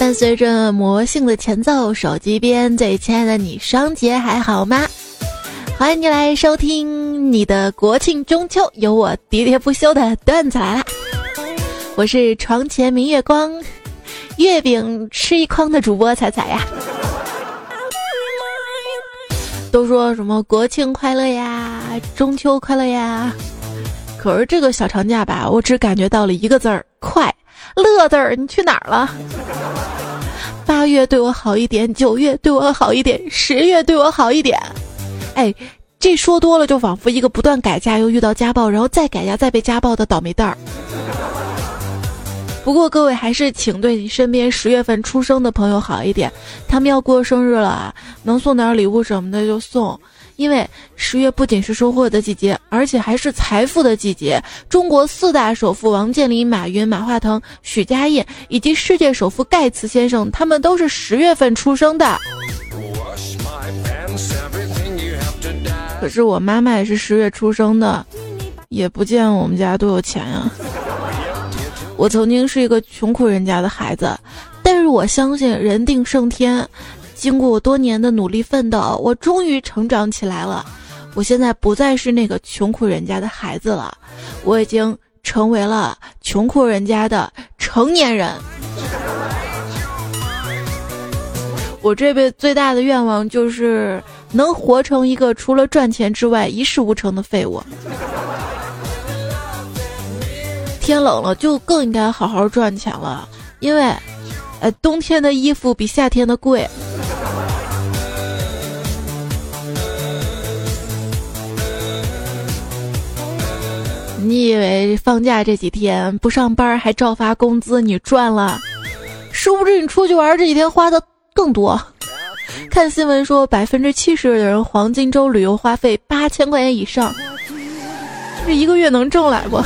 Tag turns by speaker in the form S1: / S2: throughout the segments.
S1: 伴随着魔性的前奏，手机边最亲爱的你，双节还好吗？欢迎你来收听你的国庆中秋，有我喋喋不休的段子来啦！我是床前明月光，月饼吃一筐的主播彩彩呀。都说什么国庆快乐呀，中秋快乐呀，可是这个小长假吧，我只感觉到了一个字儿：快乐字儿。你去哪儿了？八月对我好一点，九月对我好一点，十月对我好一点。哎，这说多了就仿佛一个不断改嫁又遇到家暴，然后再改嫁再被家暴的倒霉蛋儿。不过各位还是请对你身边十月份出生的朋友好一点，他们要过生日了啊，能送点礼物什么的就送，因为十月不仅是收获的季节，而且还是财富的季节。中国四大首富王健林、马云、马化腾、许家印以及世界首富盖茨先生，他们都是十月份出生的。可是我妈妈也是十月出生的，也不见我们家多有钱呀。我曾经是一个穷苦人家的孩子，但是我相信人定胜天。经过我多年的努力奋斗，我终于成长起来了。我现在不再是那个穷苦人家的孩子了，我已经成为了穷苦人家的成年人。我这辈子最大的愿望就是能活成一个除了赚钱之外一事无成的废物。天冷了，就更应该好好赚钱了，因为，呃，冬天的衣服比夏天的贵。你以为放假这几天不上班还照发工资，你赚了？殊不知你出去玩这几天花的更多。看新闻说，百分之七十的人黄金周旅游花费八千块钱以上，这一个月能挣来不？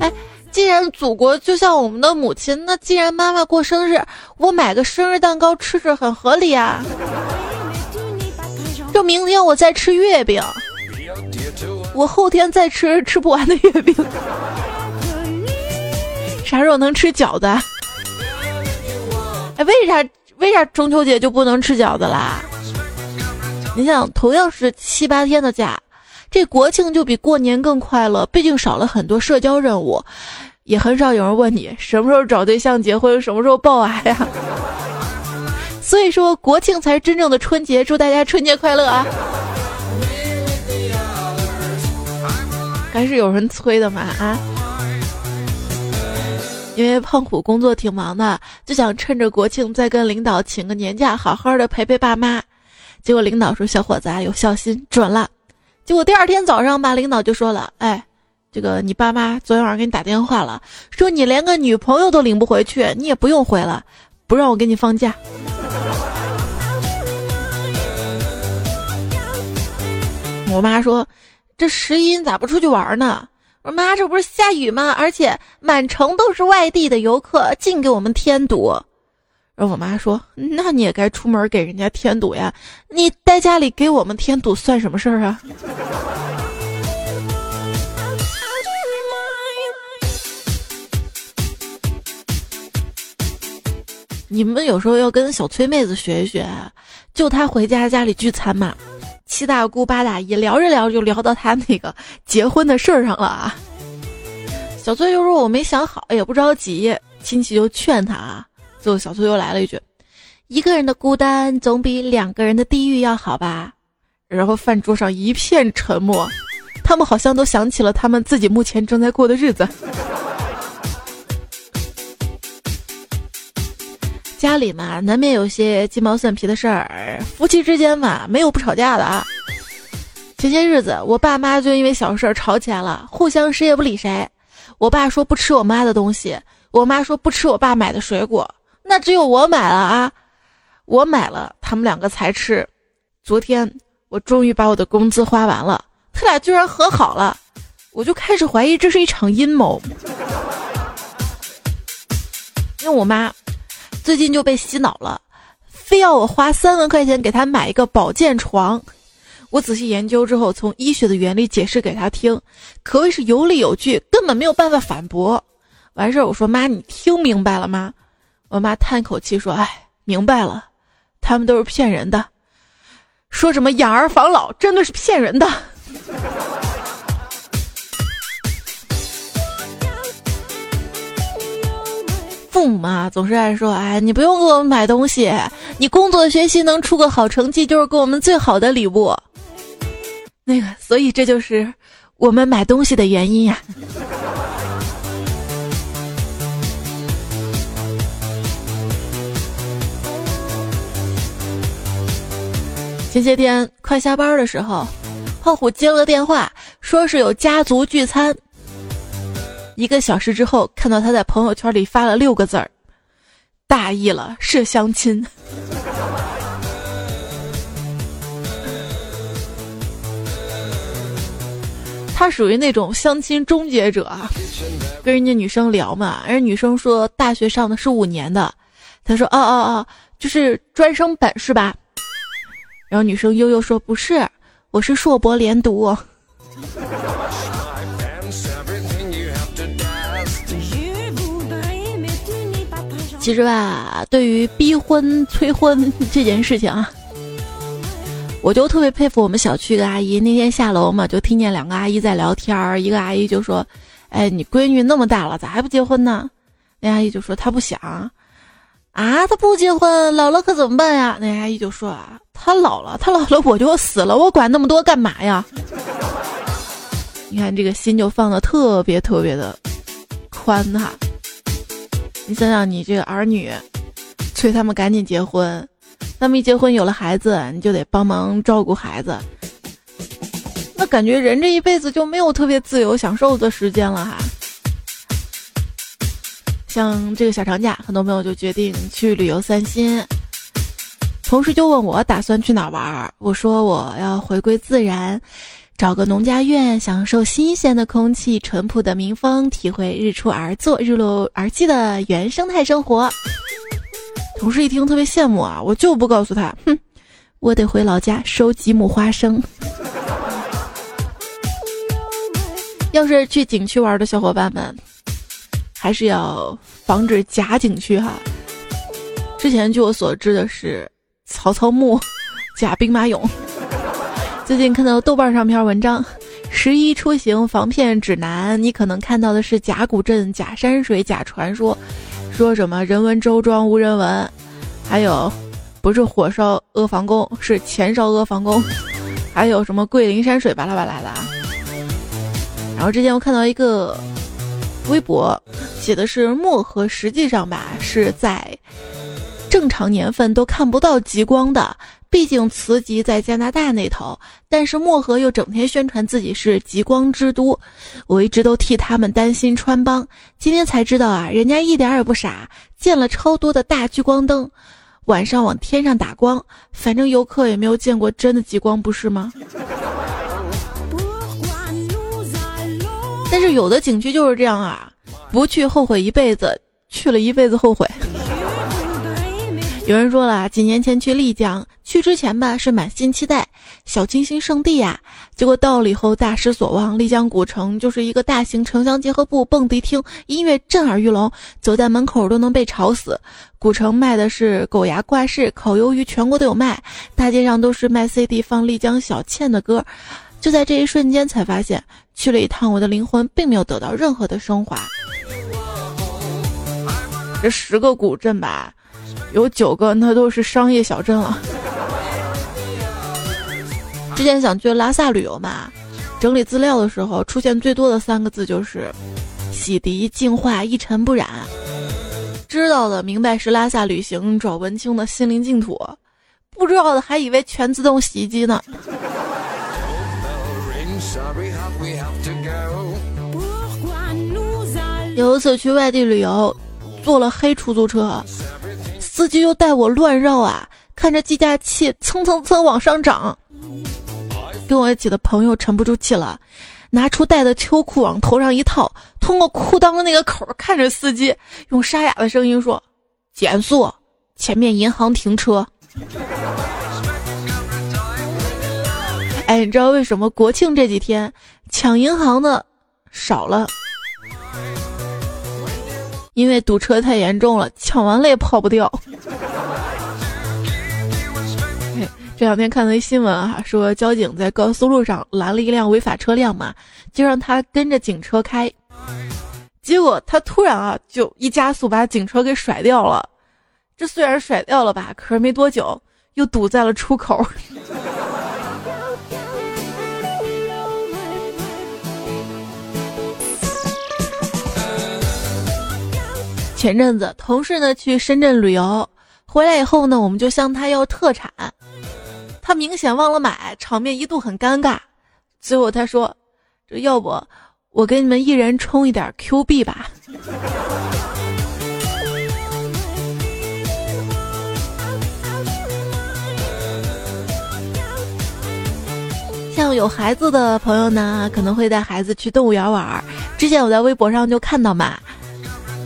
S1: 哎既然祖国就像我们的母亲，那既然妈妈过生日，我买个生日蛋糕吃吃很合理啊。就明天我再吃月饼，我后天再吃吃不完的月饼。啥时候能吃饺子？哎，为啥为啥中秋节就不能吃饺子啦？你想，同样是七八天的假，这国庆就比过年更快乐，毕竟少了很多社交任务。也很少有人问你什么时候找对象结婚，什么时候抱娃呀？所以说国庆才是真正的春节，祝大家春节快乐啊！还是有人催的嘛啊？因为胖虎工作挺忙的，就想趁着国庆再跟领导请个年假，好好的陪陪爸妈。结果领导说：“小伙子啊，有孝心，准了。”结果第二天早上吧，领导就说了：“哎。”这个你爸妈昨天晚上给你打电话了，说你连个女朋友都领不回去，你也不用回了，不让我给你放假。我妈说，这十一咋不出去玩呢？我说妈，这不是下雨吗？而且满城都是外地的游客，净给我们添堵。然后我妈说，那你也该出门给人家添堵呀，你在家里给我们添堵算什么事儿啊？你们有时候要跟小崔妹子学一学，就她回家家里聚餐嘛，七大姑八大姨聊着聊着就聊到他那个结婚的事儿上了啊。小崔就说我没想好，也不着急。亲戚就劝他啊，最后小崔又来了一句：“一个人的孤单总比两个人的地狱要好吧？”然后饭桌上一片沉默，他们好像都想起了他们自己目前正在过的日子。家里嘛，难免有些鸡毛蒜皮的事儿。夫妻之间嘛，没有不吵架的啊。前些日子，我爸妈就因为小事儿吵起来了，互相谁也不理谁。我爸说不吃我妈的东西，我妈说不吃我爸买的水果。那只有我买了啊，我买了，他们两个才吃。昨天我终于把我的工资花完了，他俩居然和好了，我就开始怀疑这是一场阴谋。因为我妈。最近就被洗脑了，非要我花三万块钱给他买一个保健床。我仔细研究之后，从医学的原理解释给他听，可谓是有理有据，根本没有办法反驳。完事儿我说妈，你听明白了吗？我妈叹口气说：“哎，明白了，他们都是骗人的，说什么养儿防老，真的是骗人的。”父母嘛，总是爱说：“哎，你不用给我们买东西，你工作学习能出个好成绩，就是给我们最好的礼物。”那个，所以这就是我们买东西的原因呀。前些天快下班的时候，胖虎接了个电话，说是有家族聚餐。一个小时之后，看到他在朋友圈里发了六个字儿：“大意了，是相亲。”他属于那种相亲终结者，跟人家女生聊嘛，人家女生说大学上的是五年的，他说：“哦哦哦，就是专升本是吧？”然后女生悠悠说：“不是，我是硕博连读。”其实吧，对于逼婚催婚这件事情啊，我就特别佩服我们小区的阿姨。那天下楼嘛，就听见两个阿姨在聊天儿，一个阿姨就说：“哎，你闺女那么大了，咋还不结婚呢？”那阿姨就说：“她不想。”啊，她不结婚，老了可怎么办呀？那阿姨就说：“啊，她老了，她老了我就死了，我管那么多干嘛呀？” 你看这个心就放的特别特别的宽哈。你想想，你这个儿女，催他们赶紧结婚，他们一结婚有了孩子，你就得帮忙照顾孩子，那感觉人这一辈子就没有特别自由享受的时间了哈。像这个小长假，很多朋友就决定去旅游散心，同事就问我打算去哪玩儿，我说我要回归自然。找个农家院，享受新鲜的空气、淳朴的民风，体会日出而作、日落而息的原生态生活。同事一听特别羡慕啊，我就不告诉他，哼，我得回老家收几亩花生。要是去景区玩的小伙伴们，还是要防止假景区哈。之前据我所知的是，曹操墓、假兵马俑。最近看到豆瓣上篇文章，《十一出行防骗指南》，你可能看到的是假古镇、假山水、假传说，说什么人文周庄无人文，还有不是火烧阿房宫，是钱烧阿房宫，还有什么桂林山水巴拉巴拉的。然后之前我看到一个微博，写的是漠河，实际上吧是在正常年份都看不到极光的。毕竟磁极在加拿大那头，但是漠河又整天宣传自己是极光之都，我一直都替他们担心穿帮。今天才知道啊，人家一点也不傻，建了超多的大聚光灯，晚上往天上打光。反正游客也没有见过真的极光，不是吗？但是有的景区就是这样啊，不去后悔一辈子，去了一辈子后悔。有人说了，几年前去丽江，去之前吧是满心期待，小清新圣地呀。结果到了以后大失所望，丽江古城就是一个大型城乡结合部、蹦迪厅，音乐震耳欲聋，走在门口都能被吵死。古城卖的是狗牙挂饰、烤鱿鱼，全国都有卖，大街上都是卖 CD 放丽江小倩的歌。就在这一瞬间，才发现去了一趟，我的灵魂并没有得到任何的升华。这十个古镇吧。有九个，那都是商业小镇了。之前想去拉萨旅游嘛，整理资料的时候出现最多的三个字就是“洗涤净化，一尘不染”。知道的明白是拉萨旅行找文青的心灵净土，不知道的还以为全自动洗衣机呢。有一次去外地旅游，坐了黑出租车。司机又带我乱绕啊，看着计价器蹭蹭蹭往上涨，跟我一起的朋友沉不住气了，拿出带的秋裤往头上一套，通过裤裆的那个口看着司机，用沙哑的声音说：“减速，前面银行停车。”哎，你知道为什么国庆这几天抢银行的少了？因为堵车太严重了，抢完了也跑不掉。这两天看到一新闻啊，说交警在高速路上拦了一辆违法车辆嘛，就让他跟着警车开，结果他突然啊就一加速把警车给甩掉了。这虽然甩掉了吧，可是没多久又堵在了出口。前阵子同事呢去深圳旅游，回来以后呢，我们就向他要特产。他明显忘了买，场面一度很尴尬。最后他说：“这要不我给你们一人充一点 Q 币吧。”像有孩子的朋友呢，可能会带孩子去动物园玩。之前我在微博上就看到嘛，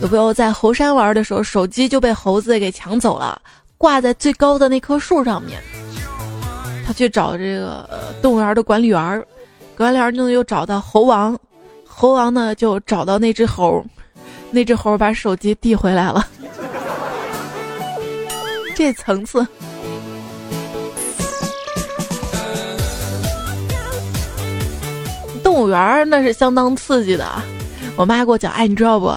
S1: 有朋友在猴山玩的时候，手机就被猴子给抢走了，挂在最高的那棵树上面。他去找这个动物园的管理员，管理员呢又找到猴王，猴王呢就找到那只猴，那只猴把手机递回来了。这层次，动物园那是相当刺激的。我妈给我讲，哎，你知道不？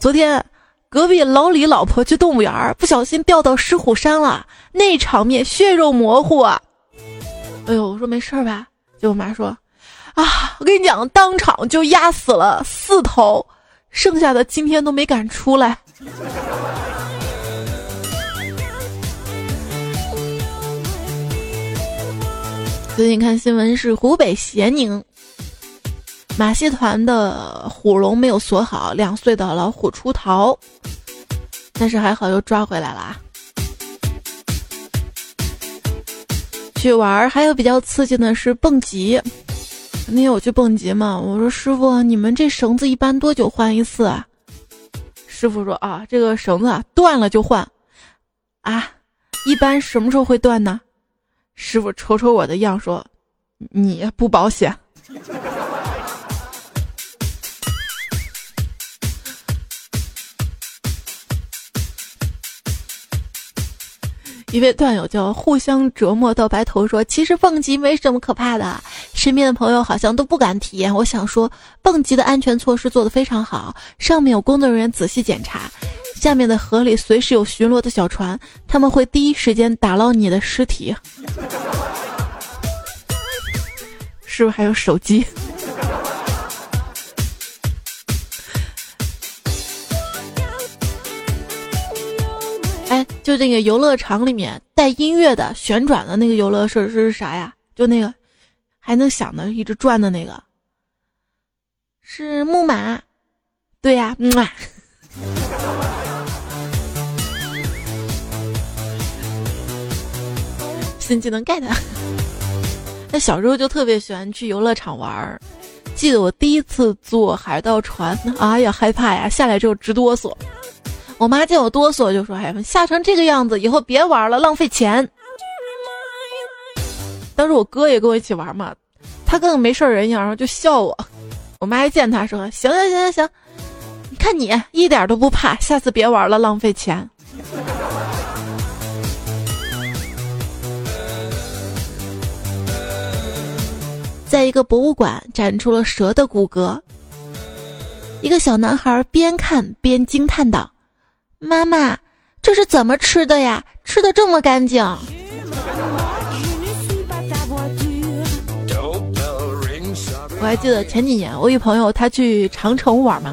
S1: 昨天隔壁老李老婆去动物园，不小心掉到狮虎山了，那场面血肉模糊啊！哎呦，我说没事儿吧？结果我妈说：“啊，我跟你讲，当场就压死了四头，剩下的今天都没敢出来。”最近看新闻是湖北咸宁马戏团的虎笼没有锁好，两岁的老虎出逃，但是还好又抓回来了。去玩儿还有比较刺激的是蹦极。那天我去蹦极嘛，我说师傅，你们这绳子一般多久换一次啊？师傅说啊，这个绳子啊断了就换。啊，一般什么时候会断呢？师傅瞅瞅我的样说，你不保险。一位段友叫互相折磨到白头说：“其实蹦极没什么可怕的，身边的朋友好像都不敢体验。我想说，蹦极的安全措施做得非常好，上面有工作人员仔细检查，下面的河里随时有巡逻的小船，他们会第一时间打捞你的尸体。是不是还有手机？”就那个游乐场里面带音乐的旋转的那个游乐设施是啥呀？就那个还能响的一直转的那个，是木马。对呀，木马。新技能 get。那小时候就特别喜欢去游乐场玩儿。记得我第一次坐海盗船，哎呀害怕呀，下来之后直哆嗦。我妈见我哆嗦，就说：“哎，吓成这个样子，以后别玩了，浪费钱。”当时我哥也跟我一起玩嘛，他跟个没事人一样，然后就笑我。我妈一见他说：“行行行行行，你看你一点都不怕，下次别玩了，浪费钱。”在一个博物馆展出了蛇的骨骼，一个小男孩边看边惊叹道。妈妈，这是怎么吃的呀？吃的这么干净。我还记得前几年，我一朋友他去长城玩嘛，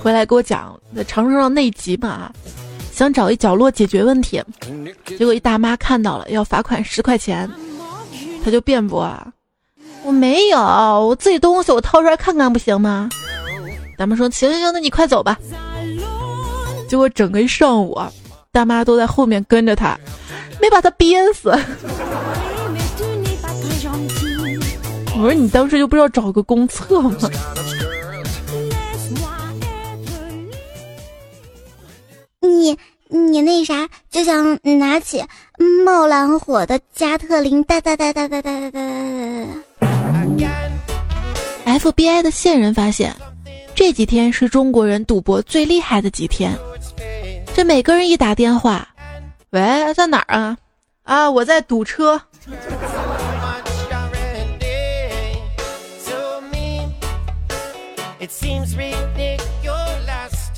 S1: 回来给我讲在长城上内急嘛，想找一角落解决问题，结果一大妈看到了要罚款十块钱，他就辩驳啊，我没有，我自己东西我掏出来看看不行吗？大妈说行行行，那你快走吧。结果整个一上午，大妈都在后面跟着他，没把他憋死。我说你当时就不知道找个公厕吗？
S2: 你你那啥，就想拿起冒蓝火的加特林，哒哒哒哒哒哒哒哒。
S1: FBI 的线人发现。这几天是中国人赌博最厉害的几天。这每个人一打电话，喂，在哪儿啊？啊，我在堵车。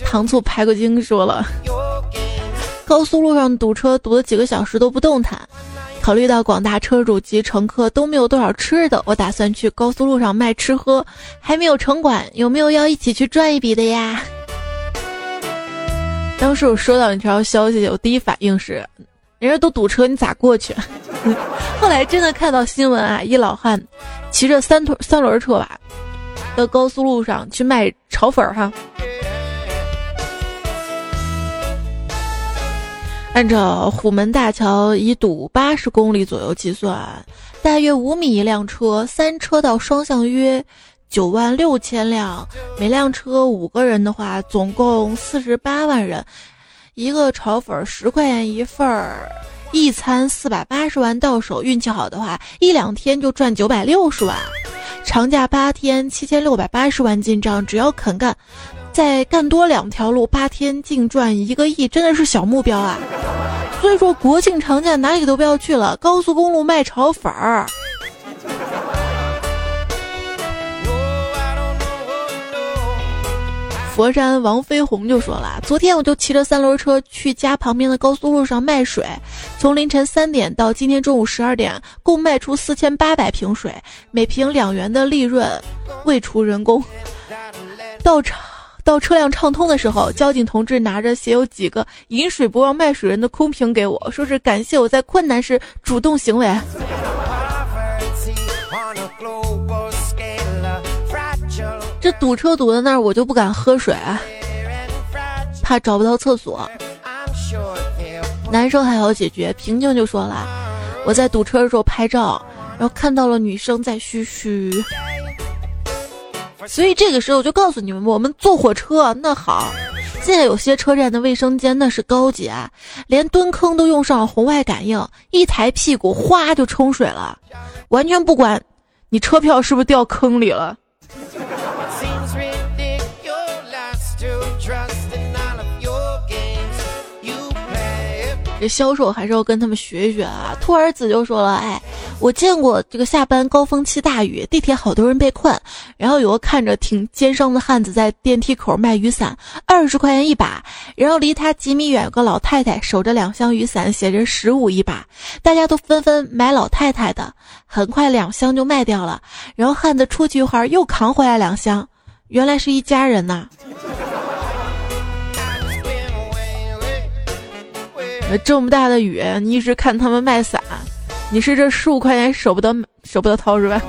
S1: 糖醋排骨精说了，高速路上堵车堵了几个小时都不动弹。考虑到广大车主及乘客都没有多少吃的，我打算去高速路上卖吃喝，还没有城管，有没有要一起去赚一笔的呀？当时我收到这条消息，我第一反应是，人家都堵车，你咋过去？后来真的看到新闻啊，一老汉骑着三轮三轮车吧，到高速路上去卖炒粉儿哈。按照虎门大桥一堵八十公里左右计算，大约五米一辆车，三车道双向约九万六千辆，每辆车五个人的话，总共四十八万人。一个炒粉十块钱一份儿，一餐四百八十万到手，运气好的话，一两天就赚九百六十万。长假八天，七千六百八十万进账，只要肯干。再干多两条路，八天净赚一个亿，真的是小目标啊！所以说国庆长假哪里都不要去了，高速公路卖炒粉儿。佛山王飞鸿就说了，昨天我就骑着三轮车去家旁边的高速路上卖水，从凌晨三点到今天中午十二点，共卖出四千八百瓶水，每瓶两元的利润，未除人工。到场。到车辆畅通的时候，交警同志拿着写有几个“饮水不忘卖水人”的空瓶给我，说是感谢我在困难时主动行为。这堵车堵在那儿，我就不敢喝水，怕找不到厕所。男生还好解决，平静就说了：“我在堵车的时候拍照，然后看到了女生在嘘嘘。”所以这个时候就告诉你们，我们坐火车那好。现在有些车站的卫生间那是高级啊，连蹲坑都用上了红外感应，一抬屁股哗就冲水了，完全不管你车票是不是掉坑里了。这销售还是要跟他们学一学啊！兔儿子就说了：“哎，我见过这个下班高峰期大雨，地铁好多人被困，然后有个看着挺奸商的汉子在电梯口卖雨伞，二十块钱一把。然后离他几米远有个老太太守着两箱雨伞，写着十五一把，大家都纷纷买老太太的。很快两箱就卖掉了。然后汉子出去一会儿又扛回来两箱，原来是一家人呐。”这么大的雨，你一直看他们卖伞，你是这十五块钱舍不得舍不得掏是吧？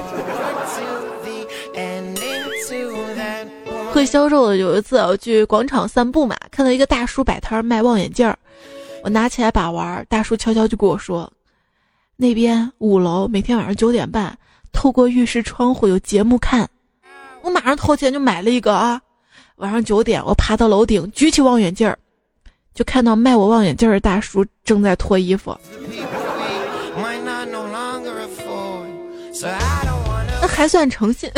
S1: 会销售的有一次我去广场散步嘛，看到一个大叔摆摊卖望远镜儿，我拿起来把玩，大叔悄悄就跟我说，那边五楼每天晚上九点半，透过浴室窗户有节目看，我马上掏钱就买了一个啊，晚上九点我爬到楼顶举起望远镜儿。就看到卖我望远镜的大叔正在脱衣服，那还算诚信。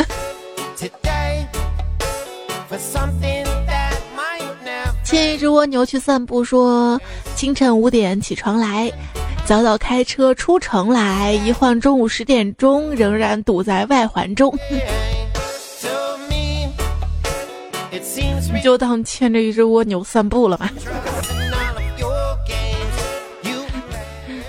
S1: 牵一只蜗牛去散步，说清晨五点起床来，早早开车出城来，一晃中午十点钟，仍然堵在外环中。你就当牵着一只蜗牛散步了吧。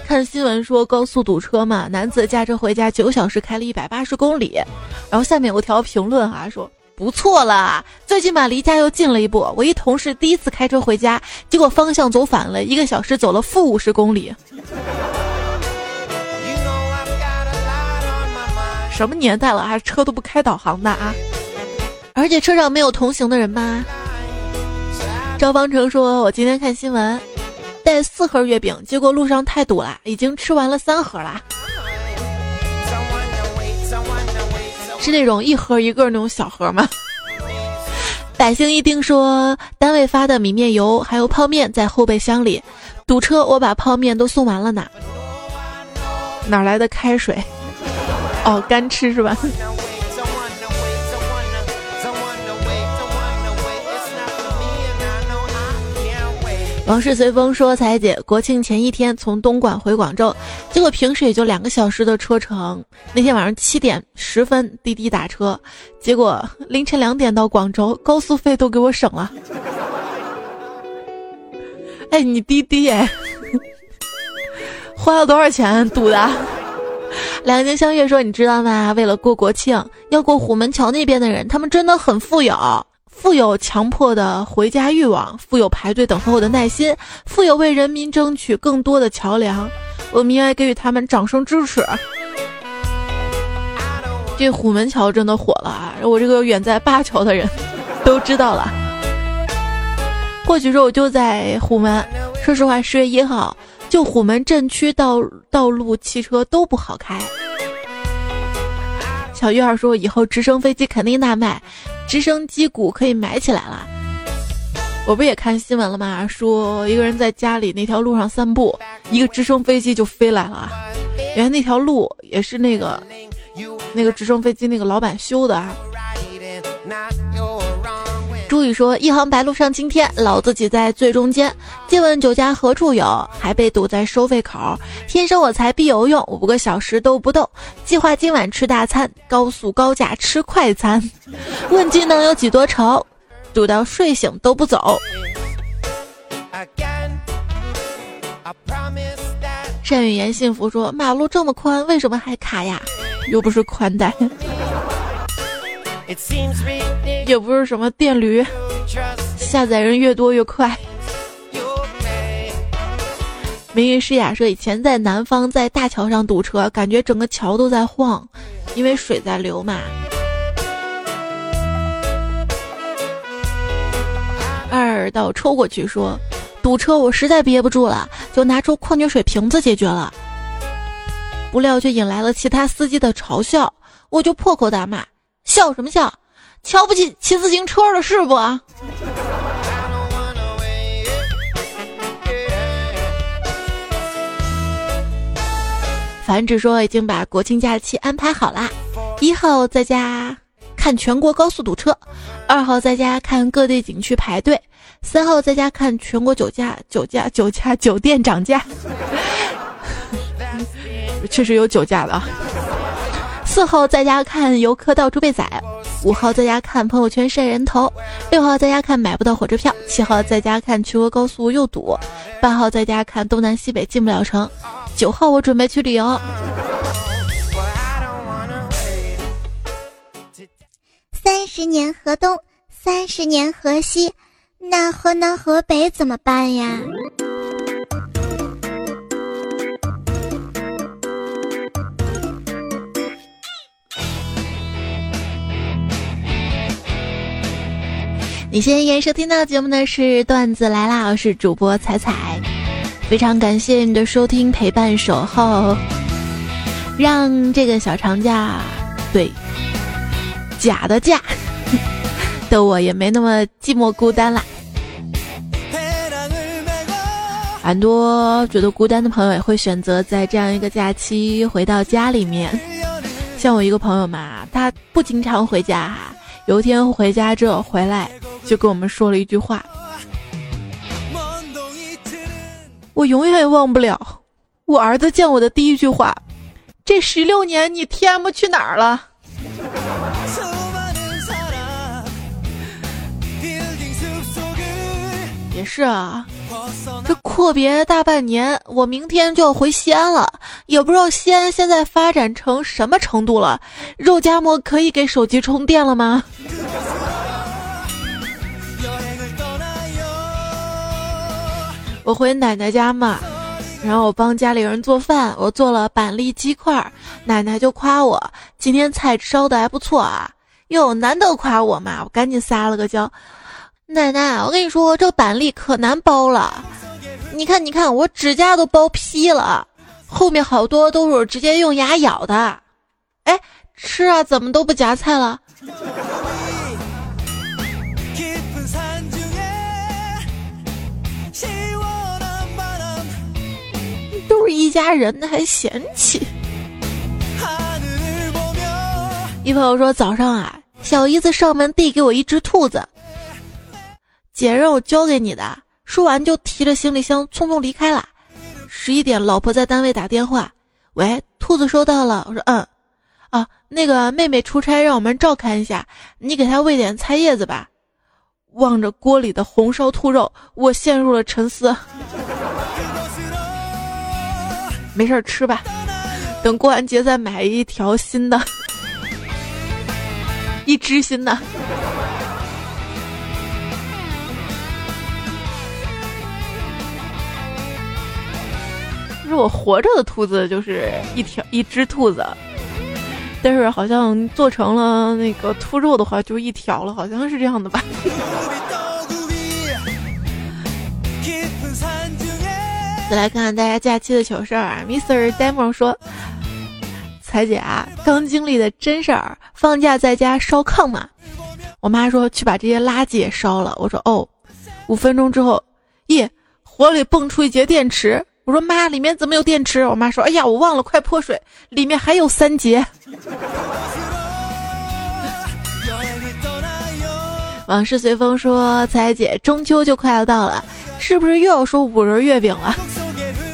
S1: 看新闻说高速堵车嘛，男子驾车回家九小时开了一百八十公里，然后下面有条评论啊说不错了，最起码离家又近了一步。我一同事第一次开车回家，结果方向走反了，一个小时走了负五十公里。什么年代了，还车都不开导航的啊？而且车上没有同行的人吗？赵方成说：“我今天看新闻。”带四盒月饼，结果路上太堵了，已经吃完了三盒了。是那种一盒一个那种小盒吗？百姓一听说单位发的米面油还有泡面在后备箱里，堵车我把泡面都送完了呢。哪来的开水？哦，干吃是吧？往事随风说：“彩姐，国庆前一天从东莞回广州，结果平时也就两个小时的车程。那天晚上七点十分滴滴打车，结果凌晨两点到广州，高速费都给我省了。哎，你滴滴哎，花了多少钱堵的？两情相悦说：你知道吗？为了过国庆，要过虎门桥那边的人，他们真的很富有。”富有强迫的回家欲望，富有排队等候的耐心，富有为人民争取更多的桥梁。我们应该给予他们掌声支持。这虎门桥真的火了啊！我这个远在灞桥的人都知道了。或许说我就在虎门，说实话，十月一号就虎门镇区道道路汽车都不好开。小月儿说：“以后直升飞机肯定大卖，直升机股可以买起来了。”我不也看新闻了吗？说一个人在家里那条路上散步，一个直升飞机就飞来了。原来那条路也是那个那个直升飞机那个老板修的啊。朱宇说：“一行白鹭上青天，老子挤在最中间。借问酒家何处有？还被堵在收费口。天生我材必有用，五个小时都不动。计划今晚吃大餐，高速高价吃快餐。问君能有几多愁？堵到睡醒都不走。”单语言幸福说：“马路这么宽，为什么还卡呀？又不是宽带。”也不是什么电驴，下载人越多越快。明日诗雅说，以前在南方，在大桥上堵车，感觉整个桥都在晃，因为水在流嘛。二道抽过去说，堵车我实在憋不住了，就拿出矿泉水瓶子解决了，不料却引来了其他司机的嘲笑，我就破口大骂。笑什么笑？瞧不起骑自行车的是不？繁殖说已经把国庆假期安排好啦，一号在家看全国高速堵车，二号在家看各地景区排队，三号在家看全国酒驾、酒驾、酒驾、酒店涨价，确实有酒驾的。四号在家看游客到处被宰，五号在家看朋友圈晒人头，六号在家看买不到火车票，七号在家看全国高速又堵，八号在家看东南西北进不了城，九号我准备去旅游。
S2: 三十年河东，三十年河西，那河南河北怎么办呀？
S1: 你现在收听到节目的是段子来啦，我是主播彩彩，非常感谢你的收听陪伴守候，让这个小长假，对，假的假 的我也没那么寂寞孤单啦。很多觉得孤单的朋友也会选择在这样一个假期回到家里面，像我一个朋友嘛，他不经常回家哈，有一天回家之后回来。就跟我们说了一句话，我永远也忘不了我儿子见我的第一句话：“这十六年你 TM 去哪儿了？”也是啊，这阔别大半年，我明天就要回西安了，也不知道西安现在发展成什么程度了。肉夹馍可以给手机充电了吗？我回奶奶家嘛，然后我帮家里人做饭，我做了板栗鸡块，奶奶就夸我今天菜烧的还不错啊，哟，难得夸我嘛，我赶紧撒了个娇，奶奶，我跟你说这板栗可难剥了，你看你看我指甲都剥劈了，后面好多都是直接用牙咬的，哎，吃啊，怎么都不夹菜了？都是一家人，还嫌弃。一朋友说早上啊，小姨子上门递给我一只兔子，姐让我交给你的，说完就提着行李箱匆匆离开了。十一点，老婆在单位打电话：“喂，兔子收到了。”我说：“嗯。”啊，那个妹妹出差，让我们照看一下，你给她喂点菜叶子吧。望着锅里的红烧兔肉，我陷入了沉思。没事儿吃吧，等过完节再买一条新的，一只新的。是我活着的兔子就是一条一只兔子，但是好像做成了那个兔肉的话就一条了，好像是这样的吧。再来看看大家假期的糗事儿啊，Mr. Demo 说：“彩姐啊，刚经历的真事儿，放假在家烧炕嘛。我妈说去把这些垃圾也烧了，我说哦。五分钟之后，耶，火里蹦出一节电池。”我说妈，里面怎么有电池？我妈说：“哎呀，我忘了，快泼水，里面还有三节。”往事随风说：“彩姐，中秋就快要到了，是不是又要说五仁月饼了？”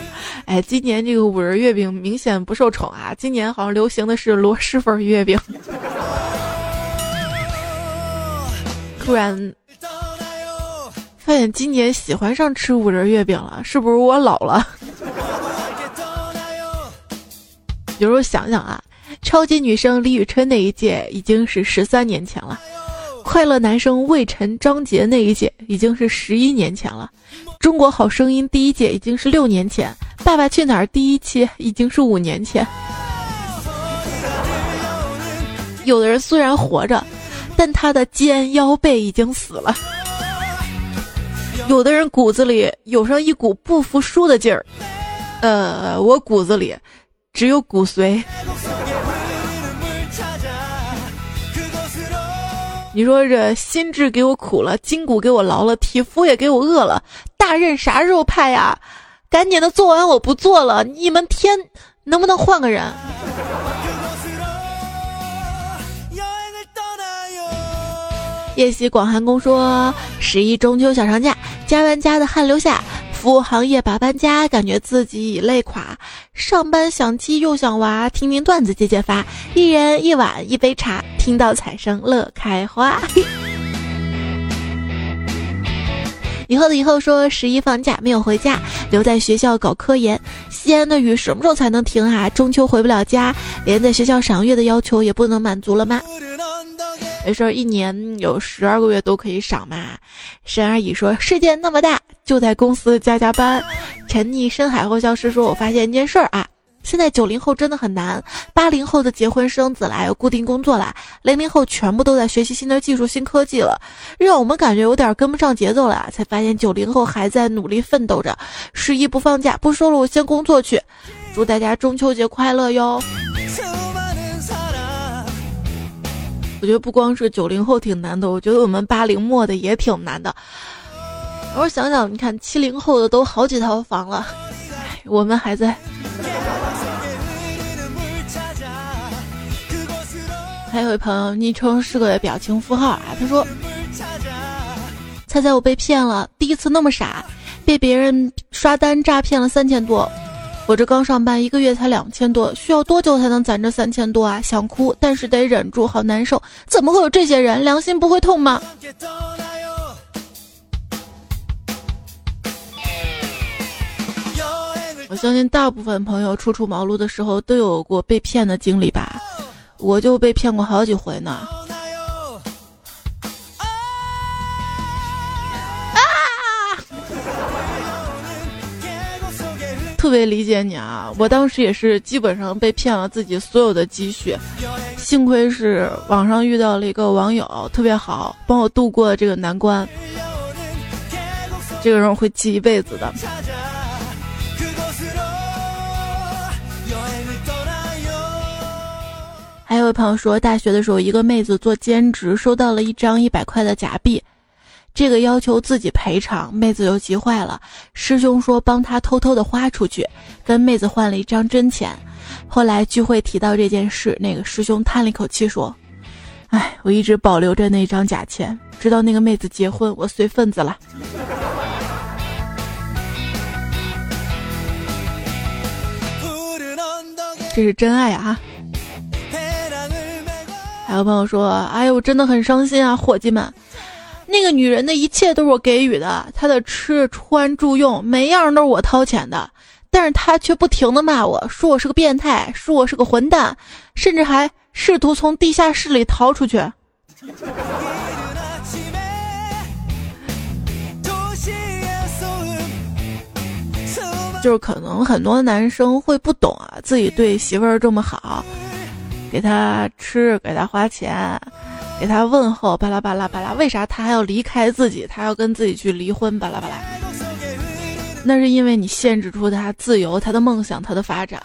S1: 哎，今年这个五仁月饼明显不受宠啊！今年好像流行的是螺蛳粉月饼。突然。发现今年喜欢上吃五仁月饼了，是不是我老了？有时候想想啊，超级女生李宇春那一届已经是十三年前了，快乐男生魏晨、张杰那一届已经是十一年前了，中国好声音第一届已经是六年前，爸爸去哪儿第一期已经是五年前。有的人虽然活着，但他的肩腰背已经死了。有的人骨子里有上一股不服输的劲儿，呃，我骨子里只有骨髓。你说这心智给我苦了，筋骨给我劳了，体肤也给我饿了，大任啥时候派呀？赶紧的做完，我不做了。你们天能不能换个人？夜袭广寒宫说十一中秋小长假。加完家的汗流下，服务行业把搬家，感觉自己已累垮。上班想妻又想娃，听听段子解解乏。一人一碗一杯茶，听到彩声乐开花。以后的以后说十一放假没有回家，留在学校搞科研。西安的雨什么时候才能停啊？中秋回不了家，连在学校赏月的要求也不能满足了吗？没事儿，一年有十二个月都可以赏嘛。沈阿姨说：“世界那么大，就在公司加加班。”沉溺深海后消失说：“我发现一件事儿啊，现在九零后真的很难。八零后的结婚生子啦，有固定工作啦，零零后全部都在学习新的技术、新科技了，让我们感觉有点跟不上节奏了。才发现九零后还在努力奋斗着。十一不放假，不说了，我先工作去。祝大家中秋节快乐哟！”我觉得不光是九零后挺难的，我觉得我们八零末的也挺难的。我想想，你看七零后的都好几套房了，我们还在。还有一朋友昵称是个表情符号啊，他说：“猜猜我被骗了，第一次那么傻，被别人刷单诈骗了三千多。”我这刚上班一个月才两千多，需要多久才能攒这三千多啊？想哭，但是得忍住，好难受。怎么会有这些人？良心不会痛吗？我相信大部分朋友初出茅庐的时候都有过被骗的经历吧？我就被骗过好几回呢。特别理解你啊！我当时也是基本上被骗了自己所有的积蓄，幸亏是网上遇到了一个网友特别好，帮我度过了这个难关。这个人我会记一辈子的。还有位朋友说，大学的时候一个妹子做兼职，收到了一张一百块的假币。这个要求自己赔偿，妹子又急坏了，师兄说帮他偷偷的花出去，跟妹子换了一张真钱。后来聚会提到这件事，那个师兄叹了一口气说，哎，我一直保留着那张假钱，直到那个妹子结婚，我随份子了。这是真爱啊。还有朋友说，哎呦，我真的很伤心啊，伙计们。那个女人的一切都是我给予的，她的吃穿住用每样都是我掏钱的，但是她却不停的骂我说我是个变态，说我是个混蛋，甚至还试图从地下室里逃出去。”就是可能很多男生会不懂啊，自己对媳妇儿这么好，给她吃，给她花钱，给他问候，巴拉巴拉巴拉，为啥他还要离开自己？他要跟自己去离婚？巴拉巴拉。那是因为你限制住他自由、他的梦想、他的发展。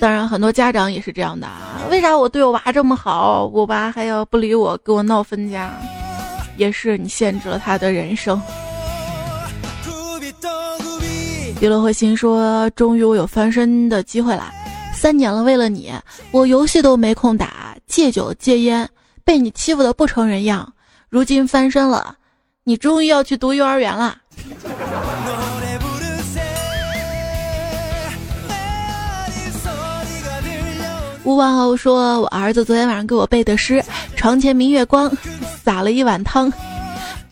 S1: 当然，很多家长也是这样的啊，为啥我对我娃这么好，我娃还要不理我，跟我闹分家？也是你限制了他的人生。娱乐会心说：“终于我有翻身的机会了，三年了，为了你，我游戏都没空打，戒酒戒烟，被你欺负的不成人样。如今翻身了，你终于要去读幼儿园了。”吴万欧说：“我儿子昨天晚上给我背的诗，床前明月光。”打了一碗汤，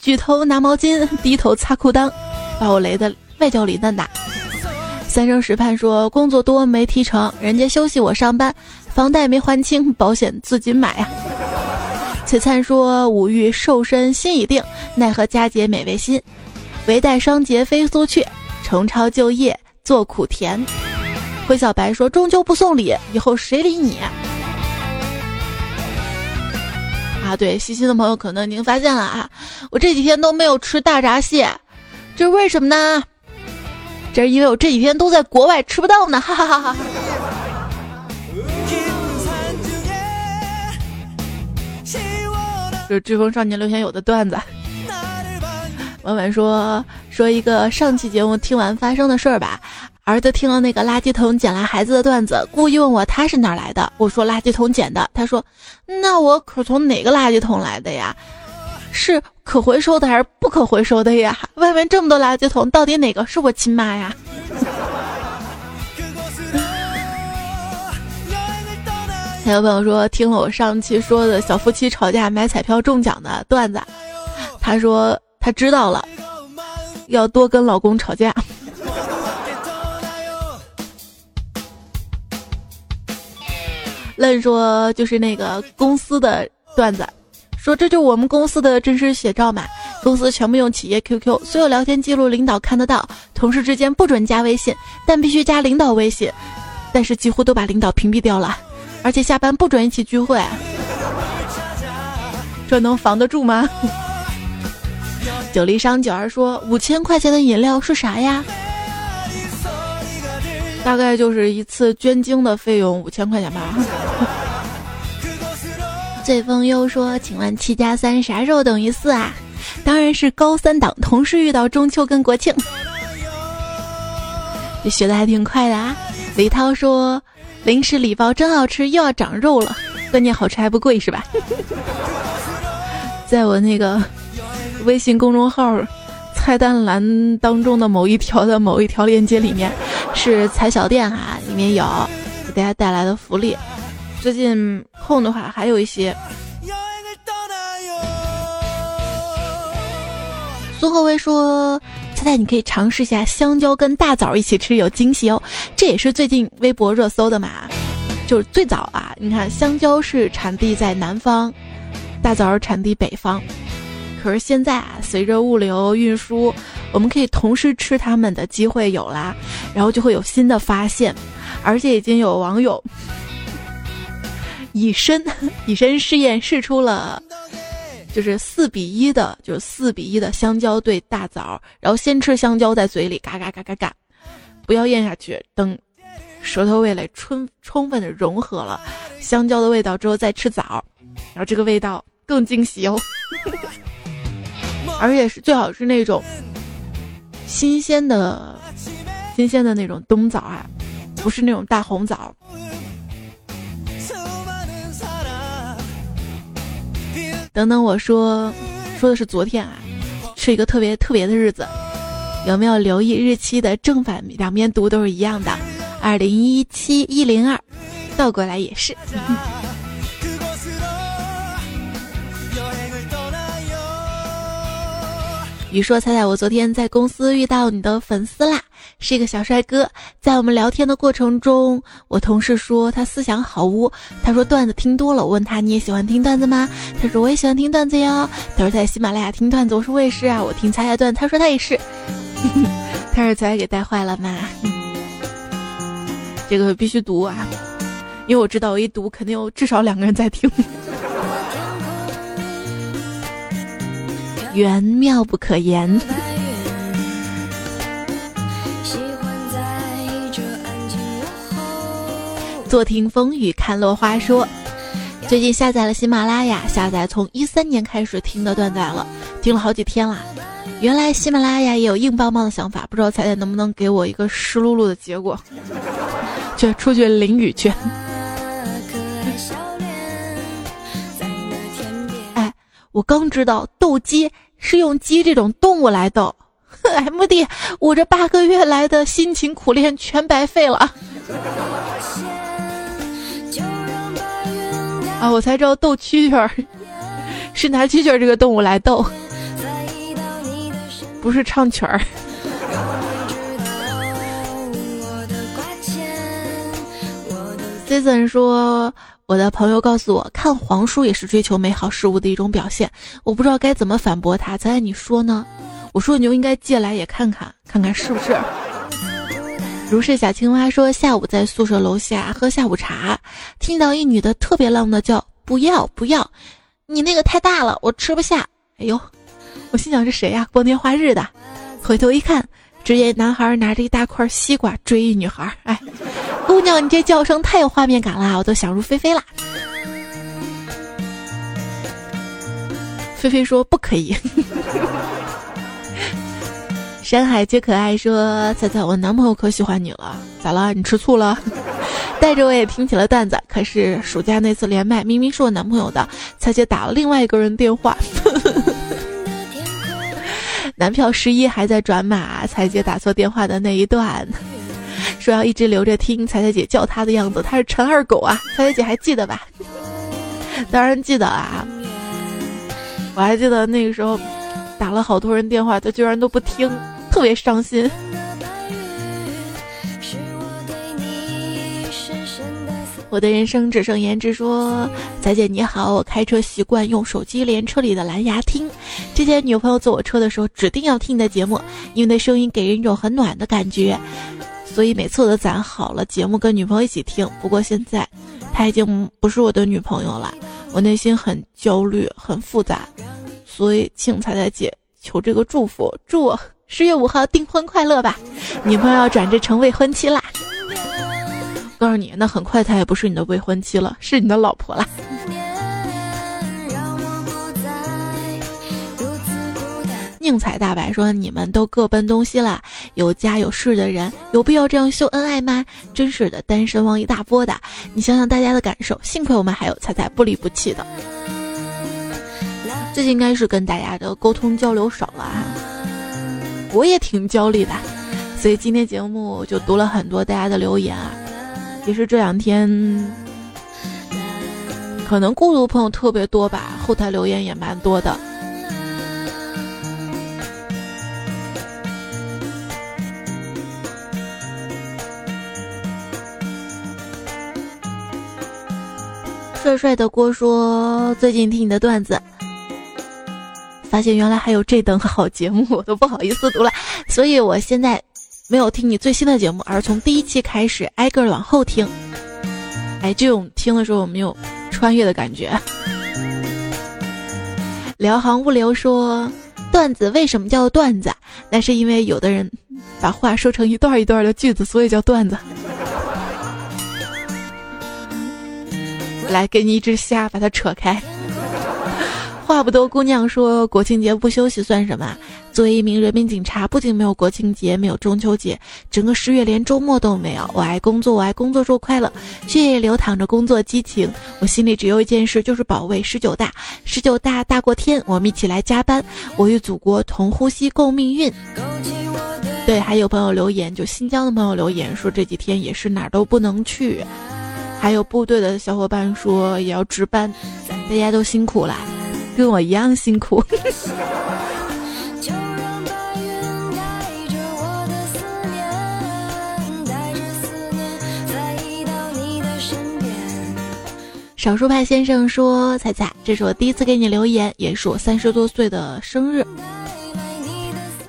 S1: 举头拿毛巾，低头擦裤裆，把我雷的外焦里嫩的。三生石畔说工作多没提成，人家休息我上班，房贷没还清，保险自己买呀。璀璨说五欲瘦身心已定，奈何佳节美未新，唯待双节飞速去，重操旧业做苦甜。灰小白说中秋不送礼，以后谁理你？啊，对，细心的朋友可能已经发现了啊，我这几天都没有吃大闸蟹，这为什么呢？这是因为我这几天都在国外吃不到呢，哈哈哈哈。这是飓风少年刘贤友的段子。婉婉说说一个上期节目听完发生的事儿吧。儿子听了那个垃圾桶捡来孩子的段子，故意问我他是哪来的。我说垃圾桶捡的。他说，那我可从哪个垃圾桶来的呀？是可回收的还是不可回收的呀？外面这么多垃圾桶，到底哪个是我亲妈呀？还有朋友说听了我上期说的小夫妻吵架买彩票中奖的段子，他说他知道了，要多跟老公吵架。愣说就是那个公司的段子，说这就是我们公司的真实写照嘛。公司全部用企业 QQ，所有聊天记录领导看得到，同事之间不准加微信，但必须加领导微信。但是几乎都把领导屏蔽掉了，而且下班不准一起聚会。这能防得住吗？九黎商九儿说五千块钱的饮料是啥呀？大概就是一次捐精的费用五千块钱吧。醉风幽说：“请问七加三啥时候等于四啊？”当然是高三党同时遇到中秋跟国庆。这学的还挺快的啊。李涛说：“零食礼包真好吃，又要长肉了，关键好吃还不贵是吧？” 在我那个微信公众号菜单栏当中的某一条的某一条链接里面。是彩小店哈，里面有给大家带来的福利。最近空的话还有一些。苏厚威说：“猜猜你可以尝试一下香蕉跟大枣一起吃，有惊喜哦。”这也是最近微博热搜的嘛。就是最早啊，你看香蕉是产地在南方，大枣产地北方。可是现在啊，随着物流运输。我们可以同时吃它们的机会有啦，然后就会有新的发现，而且已经有网友以身 以身试验试出了，就是四比一的，就是四比一的香蕉对大枣，然后先吃香蕉在嘴里嘎嘎嘎嘎嘎，不要咽下去，等舌头味蕾充充分的融合了香蕉的味道之后再吃枣，然后这个味道更惊喜哦，而且是最好是那种。新鲜的，新鲜的那种冬枣啊，不是那种大红枣。等等，我说，说的是昨天啊，是一个特别特别的日子。有没有留意日期的正反两边读都是一样的？二零一七一零二，倒过来也是。雨说：“猜猜我昨天在公司遇到你的粉丝啦，是一个小帅哥。在我们聊天的过程中，我同事说他思想好污。他说段子听多了，我问他你也喜欢听段子吗？他说我也喜欢听段子哟。他说在喜马拉雅听段子，我说我也是啊，我听猜猜段。他说他也是，他是才给带坏了吗？这个必须读啊，因为我知道我一读肯定有至少两个人在听。”缘妙不可言。坐听风雨看落花说，最近下载了喜马拉雅，下载从一三年开始听的段仔了，听了好几天了。原来喜马拉雅也有硬邦邦的想法，不知道彩彩能不能给我一个湿漉漉的结果，去出去淋雨去。哎，我刚知道斗鸡。是用鸡这种动物来斗，M D，我这八个月来的辛勤苦练全白费了啊！我才知道斗蛐蛐儿 是拿蛐蛐儿这个动物来逗，不是唱曲儿。Season 说。我的朋友告诉我，看黄书也是追求美好事物的一种表现。我不知道该怎么反驳他，猜猜你说呢？我说你就应该借来也看看，看看是不是。如是小青蛙说，下午在宿舍楼下喝下午茶，听到一女的特别浪的叫不要不要，你那个太大了，我吃不下。哎呦，我心想是谁呀？光天化日的，回头一看。只见男孩拿着一大块西瓜追一女孩，哎，姑娘，你这叫声太有画面感了，我都想入非非啦。菲菲说不可以。山海皆可爱说：“猜猜我男朋友可喜欢你了，咋了？你吃醋了？” 带着我也听起了段子，可是暑假那次连麦明明是我男朋友的，彩姐打了另外一个人电话。男票十一还在转码，彩姐打错电话的那一段，说要一直留着听彩彩姐叫他的样子，他是陈二狗啊，彩彩姐还记得吧？当然记得啊，我还记得那个时候打了好多人电话，他居然都不听，特别伤心。我的人生只剩颜值。说，彩姐你好，我开车习惯用手机连车里的蓝牙听。之前女朋友坐我车的时候，指定要听你的节目，因为那声音给人一种很暖的感觉。所以每次我都攒好了节目跟女朋友一起听。不过现在，她已经不是我的女朋友了，我内心很焦虑，很复杂。所以请彩彩姐求这个祝福，祝我十月五号订婚快乐吧！女朋友要转职成未婚妻啦。告诉你，那很快她也不是你的未婚妻了，是你的老婆了。宁采大白说：“你们都各奔东西了，有家有室的人有必要这样秀恩爱吗？真是的，单身汪一大波的。你想想大家的感受，幸亏我们还有彩彩不离不弃的。最近应该是跟大家的沟通交流少了啊，我也挺焦虑的，所以今天节目就读了很多大家的留言啊。”其实这两天，可能孤独朋友特别多吧，后台留言也蛮多的。帅帅的郭说：“最近听你的段子，发现原来还有这等好节目，我都不好意思读了，所以我现在。”没有听你最新的节目，而从第一期开始挨个往后听。哎，这种听的时候没有穿越的感觉。辽航物流说，段子为什么叫段子？那是因为有的人把话说成一段一段的句子，所以叫段子。来，给你一只虾，把它扯开。话不多，姑娘说国庆节不休息算什么？作为一名人民警察，不仅没有国庆节，没有中秋节，整个十月连周末都没有。我爱工作，我爱工作，祝快乐，血液流淌着工作激情。我心里只有一件事，就是保卫十九大，十九大大过天，我们一起来加班。我与祖国同呼吸共命运。对，还有朋友留言，就新疆的朋友留言说这几天也是哪儿都不能去，还有部队的小伙伴说也要值班，大家都辛苦了，跟我一样辛苦。少数派先生说：“彩彩，这是我第一次给你留言，也是我三十多岁的生日。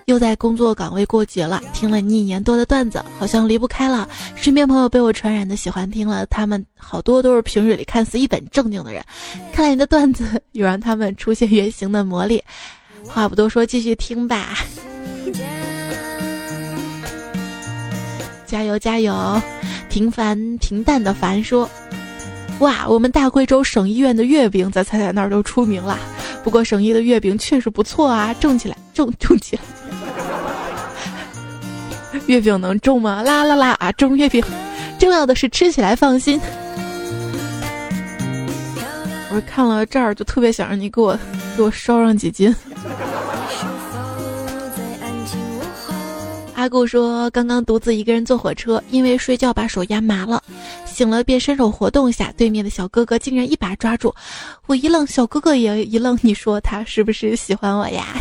S1: 又在工作岗位过节了，听了你一年多的段子，好像离不开了。身边朋友被我传染的喜欢听了，他们好多都是平日里看似一本正经的人，看来你的段子有让他们出现原形的魔力。话不多说，继续听吧。加油加油！平凡平淡的凡说。”哇，我们大贵州省医院的月饼在彩彩那儿都出名了。不过省医的月饼确实不错啊，种起来，种 种起来。月饼能种吗？啦啦啦啊，种月饼，重要的是吃起来放心。我看了这儿就特别想让你给我给我捎上几斤。阿顾说，刚刚独自一个人坐火车，因为睡觉把手压麻了。醒了便伸手活动一下，对面的小哥哥竟然一把抓住我，一愣，小哥哥也一愣。你说他是不是喜欢我呀？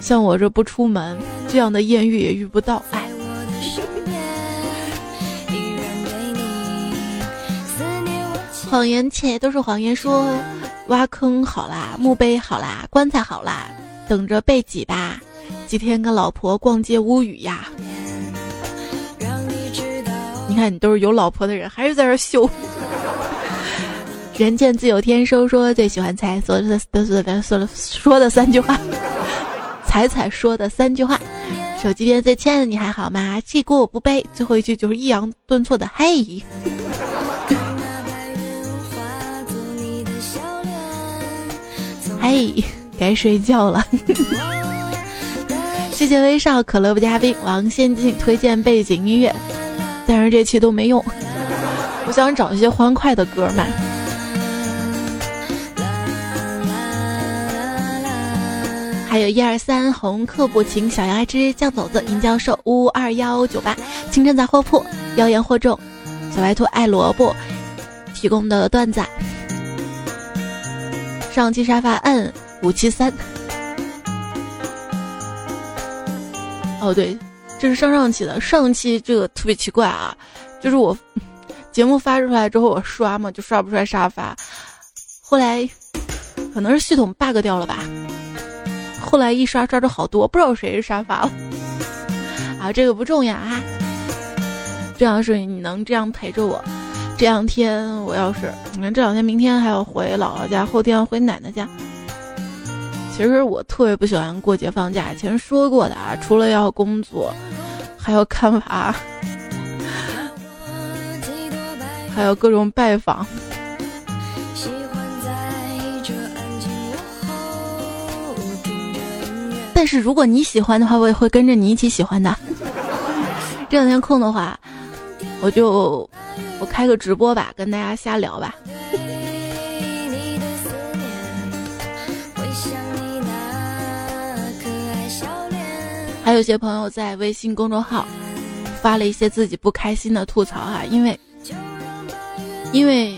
S1: 像我这不出门，这样的艳遇也遇不到。哎，谎言且都是谎言。说挖坑好啦，墓碑好啦，棺材好啦，等着被挤吧。几天跟老婆逛街无语呀。你看，你都是有老婆的人，还是在这秀。人见自有天收，说最喜欢彩说的说的说的三句话。彩彩说的三句话：手机边最亲爱的你还好吗？这锅我不背。最后一句就是抑扬顿挫的嘿。嘿，该睡觉了。谢谢微少，可乐不加冰，王先进推荐背景音乐。但是这期都没用，我想找一些欢快的歌嘛。还有一二三红客不情小鸭之酱肘子银教授五二幺九八清晨杂货铺妖言惑众小白兔爱萝卜提供的段子。上期沙发摁五七三。哦对。这是上上期的，上期这个特别奇怪啊，就是我 节目发出来之后，我刷嘛就刷不出来沙发，后来可能是系统 bug 掉了吧，后来一刷刷出好多，不知道谁是沙发了啊，这个不重要啊，重要是你能这样陪着我。这两天我要是你看这两天，明天还要回姥姥家，后天要回奶奶家。其实我特别不喜欢过节放假，以前说过的啊，除了要工作，还要看娃，还有各种拜访。但是如果你喜欢的话，我也会跟着你一起喜欢的。这两天空的话，我就我开个直播吧，跟大家瞎聊吧。还有些朋友在微信公众号发了一些自己不开心的吐槽哈，因为因为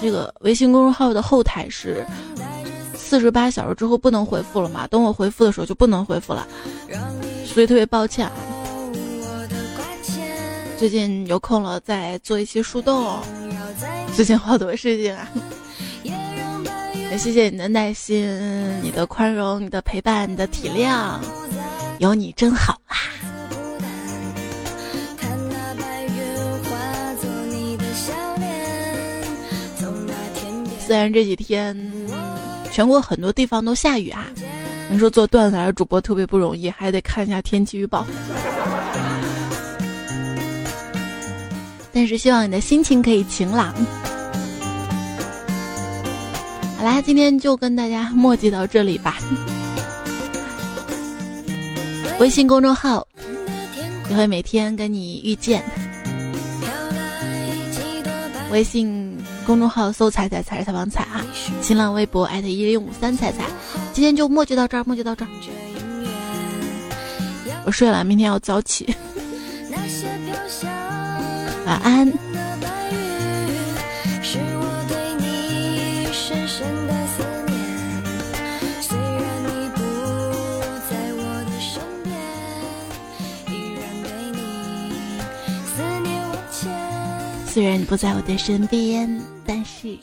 S1: 这个微信公众号的后台是四十八小时之后不能回复了嘛，等我回复的时候就不能回复了，所以特别抱歉啊。最近有空了再做一些树洞，最近好多事情啊，也谢谢你的耐心、你的宽容、你的陪伴、你的体谅。有你真好啊！虽然这几天全国很多地方都下雨啊，你说做段子还是主播特别不容易，还得看一下天气预报。但是希望你的心情可以晴朗。好啦，今天就跟大家墨迹到这里吧。微信公众号也会每天跟你遇见。微信公众号搜“彩彩彩是采访彩”啊，新浪微博艾特一零五三彩彩。今天就墨迹到这儿，墨迹到这儿。
S3: 我睡了，明天要早起。晚安。虽然你不在我的身边，但是。